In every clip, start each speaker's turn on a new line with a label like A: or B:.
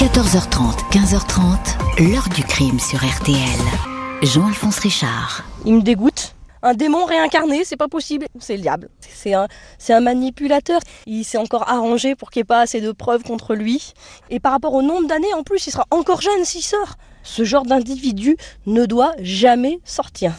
A: 14h30, 15h30, l'heure du crime sur RTL. Jean-Alphonse Richard.
B: Il me dégoûte. Un démon réincarné, c'est pas possible. C'est le diable. C'est un, c'est un manipulateur. Il s'est encore arrangé pour qu'il n'y ait pas assez de preuves contre lui. Et par rapport au nombre d'années, en plus, il sera encore jeune s'il sort. Ce genre d'individu ne doit jamais sortir.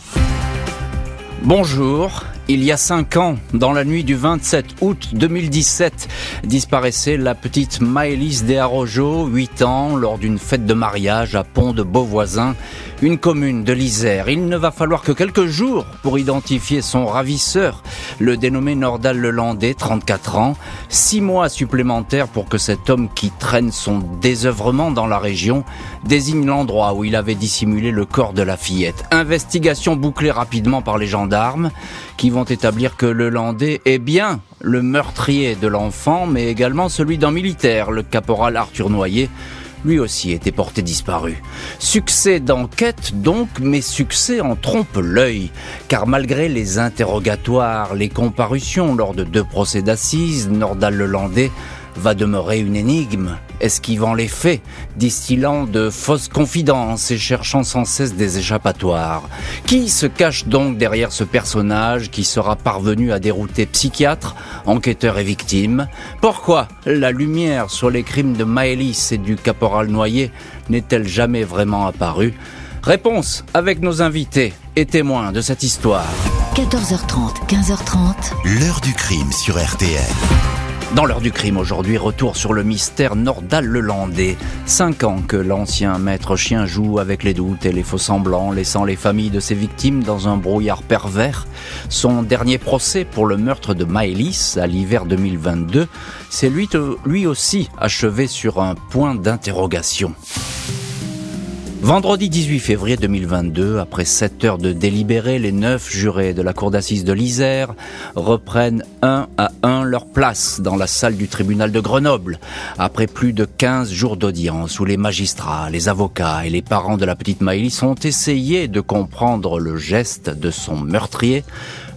C: Bonjour. Il y a cinq ans, dans la nuit du 27 août 2017, disparaissait la petite Maëlys Desarrojo, 8 ans, lors d'une fête de mariage à Pont de Beauvoisin, une commune de l'Isère. Il ne va falloir que quelques jours pour identifier son ravisseur, le dénommé Nordal Lelandais, 34 ans. Six mois supplémentaires pour que cet homme qui traîne son désœuvrement dans la région désigne l'endroit où il avait dissimulé le corps de la fillette. Investigation bouclée rapidement par les gendarmes qui vont établir que le Landais est bien le meurtrier de l'enfant, mais également celui d'un militaire, le caporal Arthur Noyer, lui aussi était porté disparu. Succès d'enquête donc, mais succès en trompe l'œil, car malgré les interrogatoires, les comparutions lors de deux procès d'assises, Nordal Lelandais va demeurer une énigme, esquivant les faits, distillant de fausses confidences et cherchant sans cesse des échappatoires. Qui se cache donc derrière ce personnage qui sera parvenu à dérouter psychiatre, enquêteur et victime Pourquoi la lumière sur les crimes de Maëlys et du caporal Noyer n'est-elle jamais vraiment apparue Réponse avec nos invités et témoins de cette histoire.
A: 14h30, 15h30.
D: L'heure du crime sur RTL.
C: Dans l'heure du crime aujourd'hui, retour sur le mystère Nordal Lelandais. Cinq ans que l'ancien maître chien joue avec les doutes et les faux semblants, laissant les familles de ses victimes dans un brouillard pervers. Son dernier procès pour le meurtre de Maëlys à l'hiver 2022 s'est lui, lui aussi achevé sur un point d'interrogation. Vendredi 18 février 2022, après 7 heures de délibéré, les neuf jurés de la cour d'assises de l'Isère reprennent un à un leur place dans la salle du tribunal de Grenoble. Après plus de 15 jours d'audience où les magistrats, les avocats et les parents de la petite Maëlys ont essayé de comprendre le geste de son meurtrier,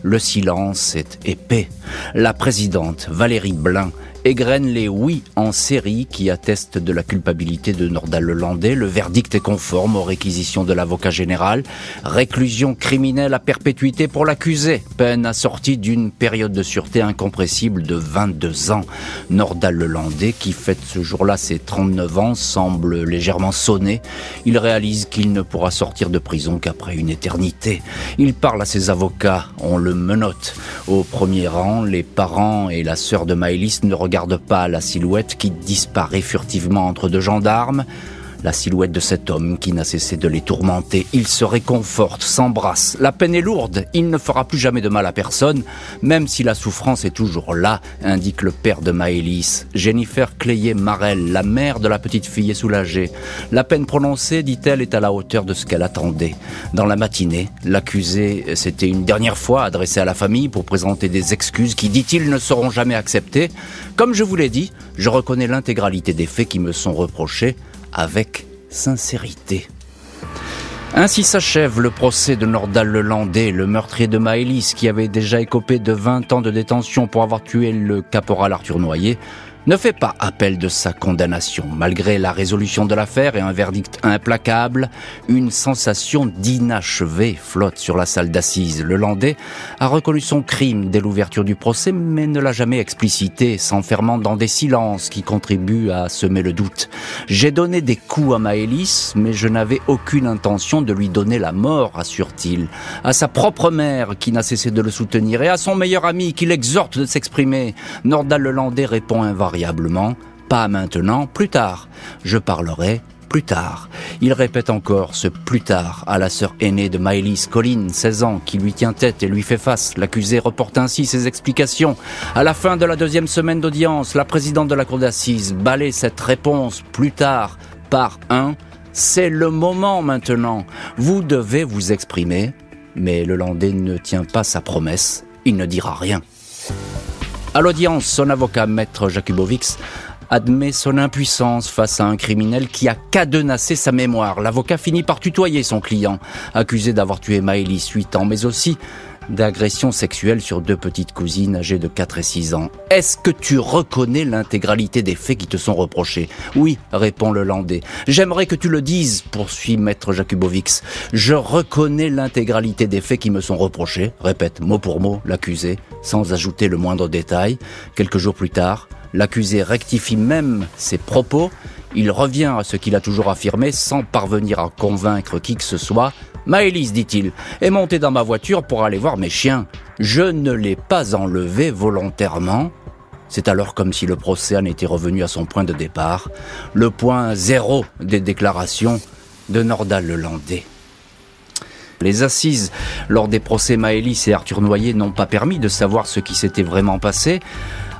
C: le silence est épais. La présidente Valérie Blin égrène les oui en série qui attestent de la culpabilité de Nordal Lelandais. Le verdict est conforme aux réquisitions de l'avocat général. Réclusion criminelle à perpétuité pour l'accusé. Peine assortie d'une période de sûreté incompressible de 22 ans. Nordal Lelandais, qui fête ce jour-là ses 39 ans, semble légèrement sonné. Il réalise qu'il ne pourra sortir de prison qu'après une éternité. Il parle à ses avocats. On le menotte. Au premier rang, les parents et la sœur de Maëlys ne regardent regarde pas la silhouette qui disparaît furtivement entre deux gendarmes la silhouette de cet homme qui n'a cessé de les tourmenter. Il se réconforte, s'embrasse. La peine est lourde, il ne fera plus jamais de mal à personne, même si la souffrance est toujours là, indique le père de Maëlys. Jennifer Clayet-Marel, la mère de la petite fille, est soulagée. La peine prononcée, dit-elle, est à la hauteur de ce qu'elle attendait. Dans la matinée, l'accusé s'était une dernière fois adressé à la famille pour présenter des excuses qui, dit-il, ne seront jamais acceptées. Comme je vous l'ai dit, je reconnais l'intégralité des faits qui me sont reprochés avec sincérité. Ainsi s'achève le procès de Nordal Lelandais, le meurtrier de Maëlys, qui avait déjà écopé de 20 ans de détention pour avoir tué le caporal Arthur Noyer, ne fait pas appel de sa condamnation. Malgré la résolution de l'affaire et un verdict implacable, une sensation d'inachevé flotte sur la salle d'assises. Le Landais a reconnu son crime dès l'ouverture du procès, mais ne l'a jamais explicité, s'enfermant dans des silences qui contribuent à semer le doute. J'ai donné des coups à Maëlys, mais je n'avais aucune intention de lui donner la mort, assure-t-il. À sa propre mère, qui n'a cessé de le soutenir, et à son meilleur ami, qui l'exhorte de s'exprimer, Nordal Le Landais répond pas maintenant, plus tard. Je parlerai plus tard. Il répète encore ce plus tard à la sœur aînée de Maëlys, Colline, 16 ans, qui lui tient tête et lui fait face. L'accusé reporte ainsi ses explications. À la fin de la deuxième semaine d'audience, la présidente de la cour d'assises balaye cette réponse plus tard par un. C'est le moment maintenant. Vous devez vous exprimer. Mais le Landais ne tient pas sa promesse. Il ne dira rien. À l'audience, son avocat, maître Jakubovics, admet son impuissance face à un criminel qui a cadenassé sa mémoire. L'avocat finit par tutoyer son client, accusé d'avoir tué Maëlys 8 ans, mais aussi d'agression sexuelle sur deux petites cousines âgées de 4 et 6 ans. Est-ce que tu reconnais l'intégralité des faits qui te sont reprochés? Oui, répond le Landais. J'aimerais que tu le dises, poursuit maître Jakubowicz. Je reconnais l'intégralité des faits qui me sont reprochés, répète mot pour mot l'accusé, sans ajouter le moindre détail. Quelques jours plus tard, l'accusé rectifie même ses propos. Il revient à ce qu'il a toujours affirmé sans parvenir à convaincre qui que ce soit Maëlys, dit-il, est montée dans ma voiture pour aller voir mes chiens. Je ne l'ai pas enlevée volontairement. C'est alors comme si le procès en était revenu à son point de départ, le point zéro des déclarations de Nordal Lelandais. Les assises lors des procès Maëlys et Arthur Noyer n'ont pas permis de savoir ce qui s'était vraiment passé.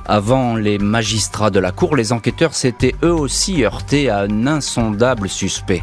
C: Avant les magistrats de la cour, les enquêteurs s'étaient eux aussi heurtés à un insondable suspect.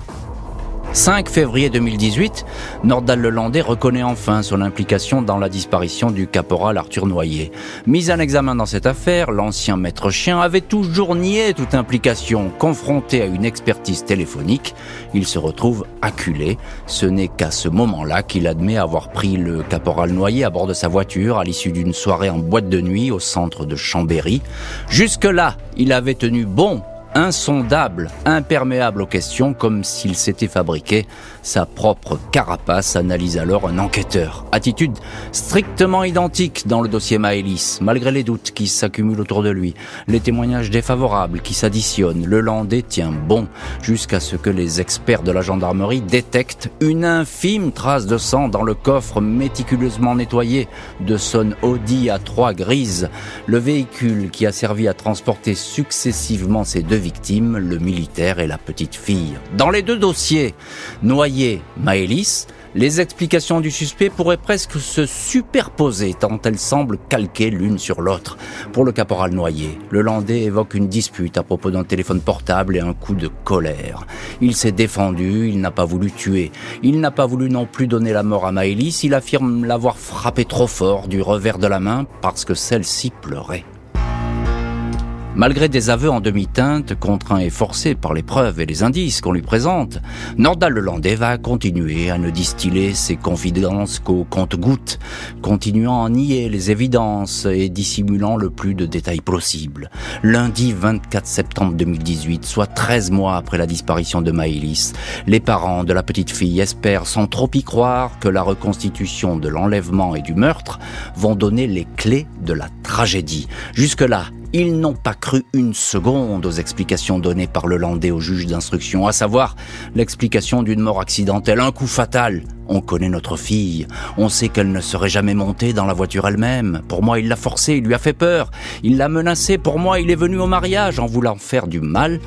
C: 5 février 2018, Nordal Lelandais reconnaît enfin son implication dans la disparition du caporal Arthur Noyer. Mis en examen dans cette affaire, l'ancien maître chien avait toujours nié toute implication. Confronté à une expertise téléphonique, il se retrouve acculé. Ce n'est qu'à ce moment-là qu'il admet avoir pris le caporal Noyer à bord de sa voiture à l'issue d'une soirée en boîte de nuit au centre de Chambéry. Jusque-là, il avait tenu bon insondable, imperméable aux questions, comme s'il s'était fabriqué sa propre carapace, analyse alors un enquêteur. Attitude strictement identique dans le dossier Maëlys, malgré les doutes qui s'accumulent autour de lui, les témoignages défavorables qui s'additionnent, le Landais tient bon jusqu'à ce que les experts de la gendarmerie détectent une infime trace de sang dans le coffre méticuleusement nettoyé de son Audi à trois grises, le véhicule qui a servi à transporter successivement ces deux victimes, le militaire et la petite fille. Dans les deux dossiers, noyé Maëlys, les explications du suspect pourraient presque se superposer tant elles semblent calquées l'une sur l'autre. Pour le caporal Noyer, le Landais évoque une dispute à propos d'un téléphone portable et un coup de colère. Il s'est défendu, il n'a pas voulu tuer. Il n'a pas voulu non plus donner la mort à Maëlys, il affirme l'avoir frappé trop fort du revers de la main parce que celle-ci pleurait. Malgré des aveux en demi-teinte, contraints et forcés par les preuves et les indices qu'on lui présente, Nordal Lelandais va continuer à ne distiller ses confidences qu'au compte-gouttes, continuant à nier les évidences et dissimulant le plus de détails possible. Lundi 24 septembre 2018, soit 13 mois après la disparition de Maëlys, les parents de la petite fille espèrent sans trop y croire que la reconstitution de l'enlèvement et du meurtre vont donner les clés de la tragédie. Jusque-là, ils n'ont pas cru une seconde aux explications données par le Landais au juge d'instruction, à savoir l'explication d'une mort accidentelle, un coup fatal. On connaît notre fille, on sait qu'elle ne serait jamais montée dans la voiture elle-même. Pour moi, il l'a forcée, il lui a fait peur, il l'a menacée, pour moi, il est venu au mariage en voulant faire du mal,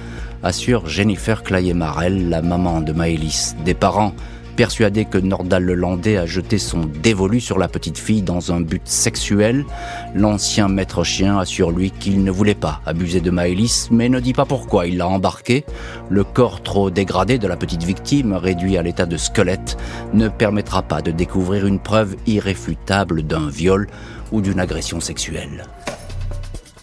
C: assure Jennifer Clayer-Marel, la maman de Maëlys. Des parents Persuadé que Nordal Lelandais a jeté son dévolu sur la petite fille dans un but sexuel, l'ancien maître chien assure lui qu'il ne voulait pas abuser de Maëlys, mais ne dit pas pourquoi il l'a embarqué. Le corps trop dégradé de la petite victime, réduit à l'état de squelette, ne permettra pas de découvrir une preuve irréfutable d'un viol ou d'une agression sexuelle.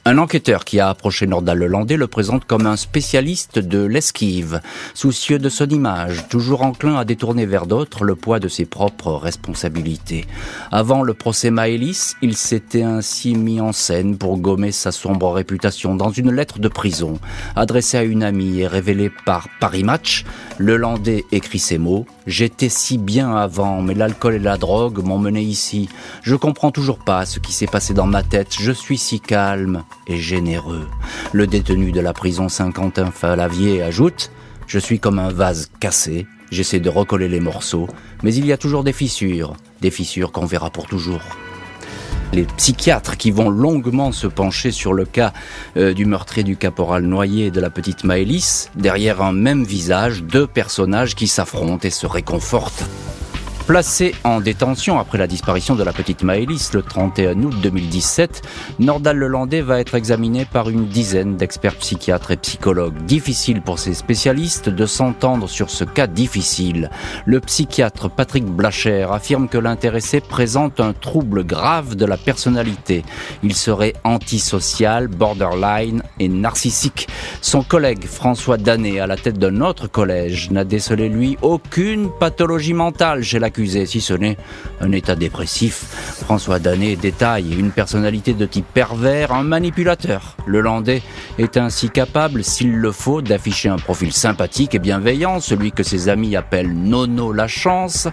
C: Un enquêteur qui a approché Nordal Lelandais le présente comme un spécialiste de l'esquive, soucieux de son image, toujours enclin à détourner vers d'autres le poids de ses propres responsabilités. Avant le procès Maëlys, il s'était ainsi mis en scène pour gommer sa sombre réputation dans une lettre de prison, adressée à une amie et révélée par Paris Match. Lelandais écrit ces mots J'étais si bien avant, mais l'alcool et la drogue m'ont mené ici. Je comprends toujours pas ce qui s'est passé dans ma tête. Je suis si calme et généreux. Le détenu de la prison Saint-Quentin-Falavier ajoute Je suis comme un vase cassé. J'essaie de recoller les morceaux, mais il y a toujours des fissures, des fissures qu'on verra pour toujours les psychiatres qui vont longuement se pencher sur le cas euh, du meurtrier du caporal Noyer et de la petite Maëlys, derrière un même visage, deux personnages qui s'affrontent et se réconfortent. Placé en détention après la disparition de la petite Maëlys le 31 août 2017, Nordal Lelandais va être examiné par une dizaine d'experts psychiatres et psychologues. Difficile pour ces spécialistes de s'entendre sur ce cas difficile. Le psychiatre Patrick Blacher affirme que l'intéressé présente un trouble grave de la personnalité. Il serait antisocial, borderline et narcissique. Son collègue François Danet, à la tête d'un autre collège, n'a décelé lui aucune pathologie mentale chez la si ce n'est un état dépressif. François Danet détaille une personnalité de type pervers, un manipulateur. Le Landais est ainsi capable, s'il le faut, d'afficher un profil sympathique et bienveillant, celui que ses amis appellent Nono la chance,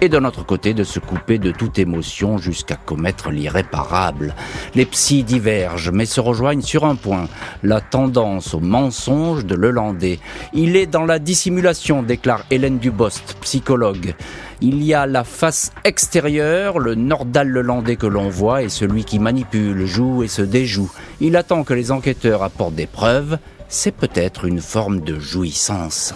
C: et de notre côté de se couper de toute émotion jusqu'à commettre l'irréparable. Les psys divergent, mais se rejoignent sur un point, la tendance au mensonge de Lelandais. Il est dans la dissimulation, déclare Hélène Dubost, psychologue. Il y a la face extérieure, le Nordal Lelandais que l'on voit, et celui qui manipule, joue et se déjoue. Il attend que les enquêteurs apportent des preuves. C'est peut-être une forme de jouissance.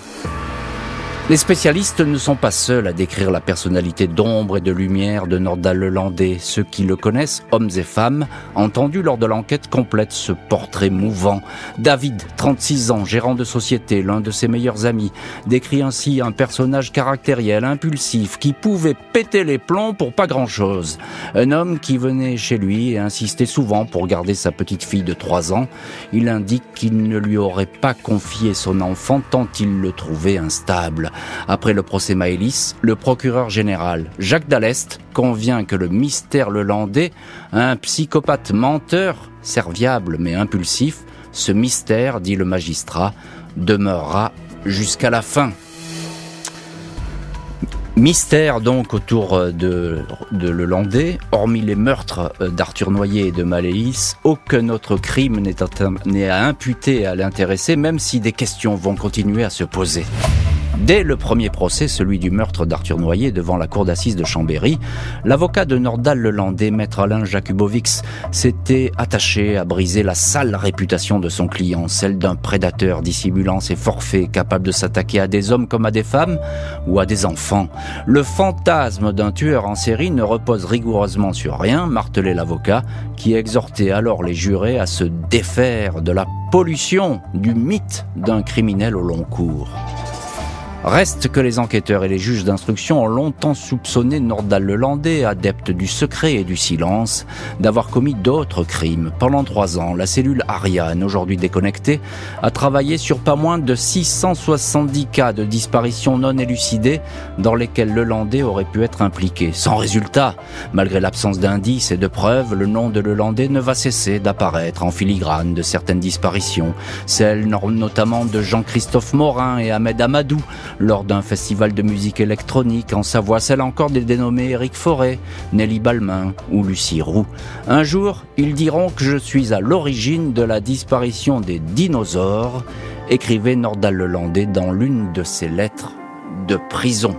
C: Les spécialistes ne sont pas seuls à décrire la personnalité d'ombre et de lumière de Nordal Lelandais. Ceux qui le connaissent, hommes et femmes, entendu lors de l'enquête complète ce portrait mouvant. David, 36 ans, gérant de société, l'un de ses meilleurs amis, décrit ainsi un personnage caractériel, impulsif, qui pouvait péter les plombs pour pas grand-chose. Un homme qui venait chez lui et insistait souvent pour garder sa petite fille de 3 ans. Il indique qu'il ne lui aurait pas confié son enfant tant il le trouvait instable. Après le procès Maëlys, le procureur général Jacques Dallest convient que le mystère lelandais, un psychopathe menteur, serviable mais impulsif, ce mystère, dit le magistrat, demeurera jusqu'à la fin. Mystère donc autour de, de Lelandais, hormis les meurtres d'Arthur Noyer et de Maléis, aucun autre crime n'est à imputer à l'intéressé, même si des questions vont continuer à se poser. Dès le premier procès, celui du meurtre d'Arthur Noyer devant la cour d'assises de Chambéry, l'avocat de Nordal Lelandais, maître Alain Jakubovics, s'était attaché à briser la sale réputation de son client, celle d'un prédateur dissimulant ses forfaits, capable de s'attaquer à des hommes comme à des femmes ou à des enfants. Le fantasme d'un tueur en série ne repose rigoureusement sur rien, martelait l'avocat, qui exhortait alors les jurés à se défaire de la pollution du mythe d'un criminel au long cours. Reste que les enquêteurs et les juges d'instruction ont longtemps soupçonné Nordal Lelandais, adepte du secret et du silence, d'avoir commis d'autres crimes. Pendant trois ans, la cellule Ariane, aujourd'hui déconnectée, a travaillé sur pas moins de 670 cas de disparition non élucidées dans lesquels Lelandais aurait pu être impliqué. Sans résultat, malgré l'absence d'indices et de preuves, le nom de Lelandais ne va cesser d'apparaître en filigrane de certaines disparitions, celles notamment de Jean-Christophe Morin et Ahmed Amadou, lors d'un festival de musique électronique en Savoie, celle encore des dénommés Éric Forêt, Nelly Balmain ou Lucie Roux. Un jour, ils diront que je suis à l'origine de la disparition des dinosaures, écrivait Nordal Lelandais dans l'une de ses lettres de prison.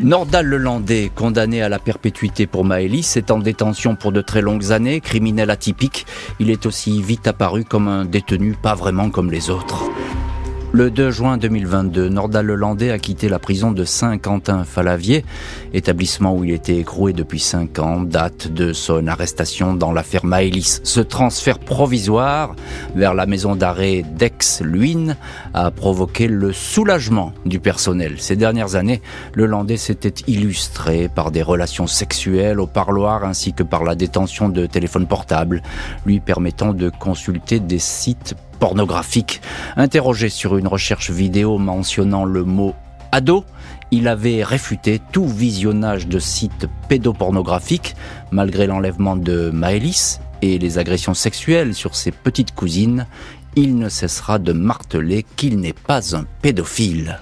C: Nordal Lelandais, condamné à la perpétuité pour Maëlys, est en détention pour de très longues années, criminel atypique. Il est aussi vite apparu comme un détenu pas vraiment comme les autres. Le 2 juin 2022, Nordal Lelandais a quitté la prison de Saint-Quentin-Falavier, établissement où il était écroué depuis 5 ans, date de son arrestation dans l'affaire Maëlys. Ce transfert provisoire vers la maison d'arrêt d'Aix-Luynes a provoqué le soulagement du personnel. Ces dernières années, le Landais s'était illustré par des relations sexuelles au parloir ainsi que par la détention de téléphones portables, lui permettant de consulter des sites pornographique. Interrogé sur une recherche vidéo mentionnant le mot ado, il avait réfuté tout visionnage de sites pédopornographiques, malgré l'enlèvement de Maëlys et les agressions sexuelles sur ses petites cousines. Il ne cessera de marteler qu'il n'est pas un pédophile.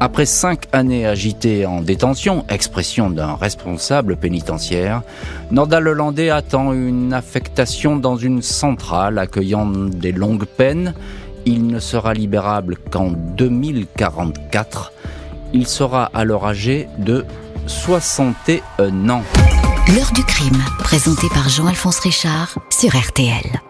C: Après cinq années agitées en détention, expression d'un responsable pénitentiaire, Nordal Lelandais attend une affectation dans une centrale accueillant des longues peines. Il ne sera libérable qu'en 2044. Il sera alors âgé de 61 ans.
A: L'heure du crime, présenté par Jean-Alphonse Richard sur RTL.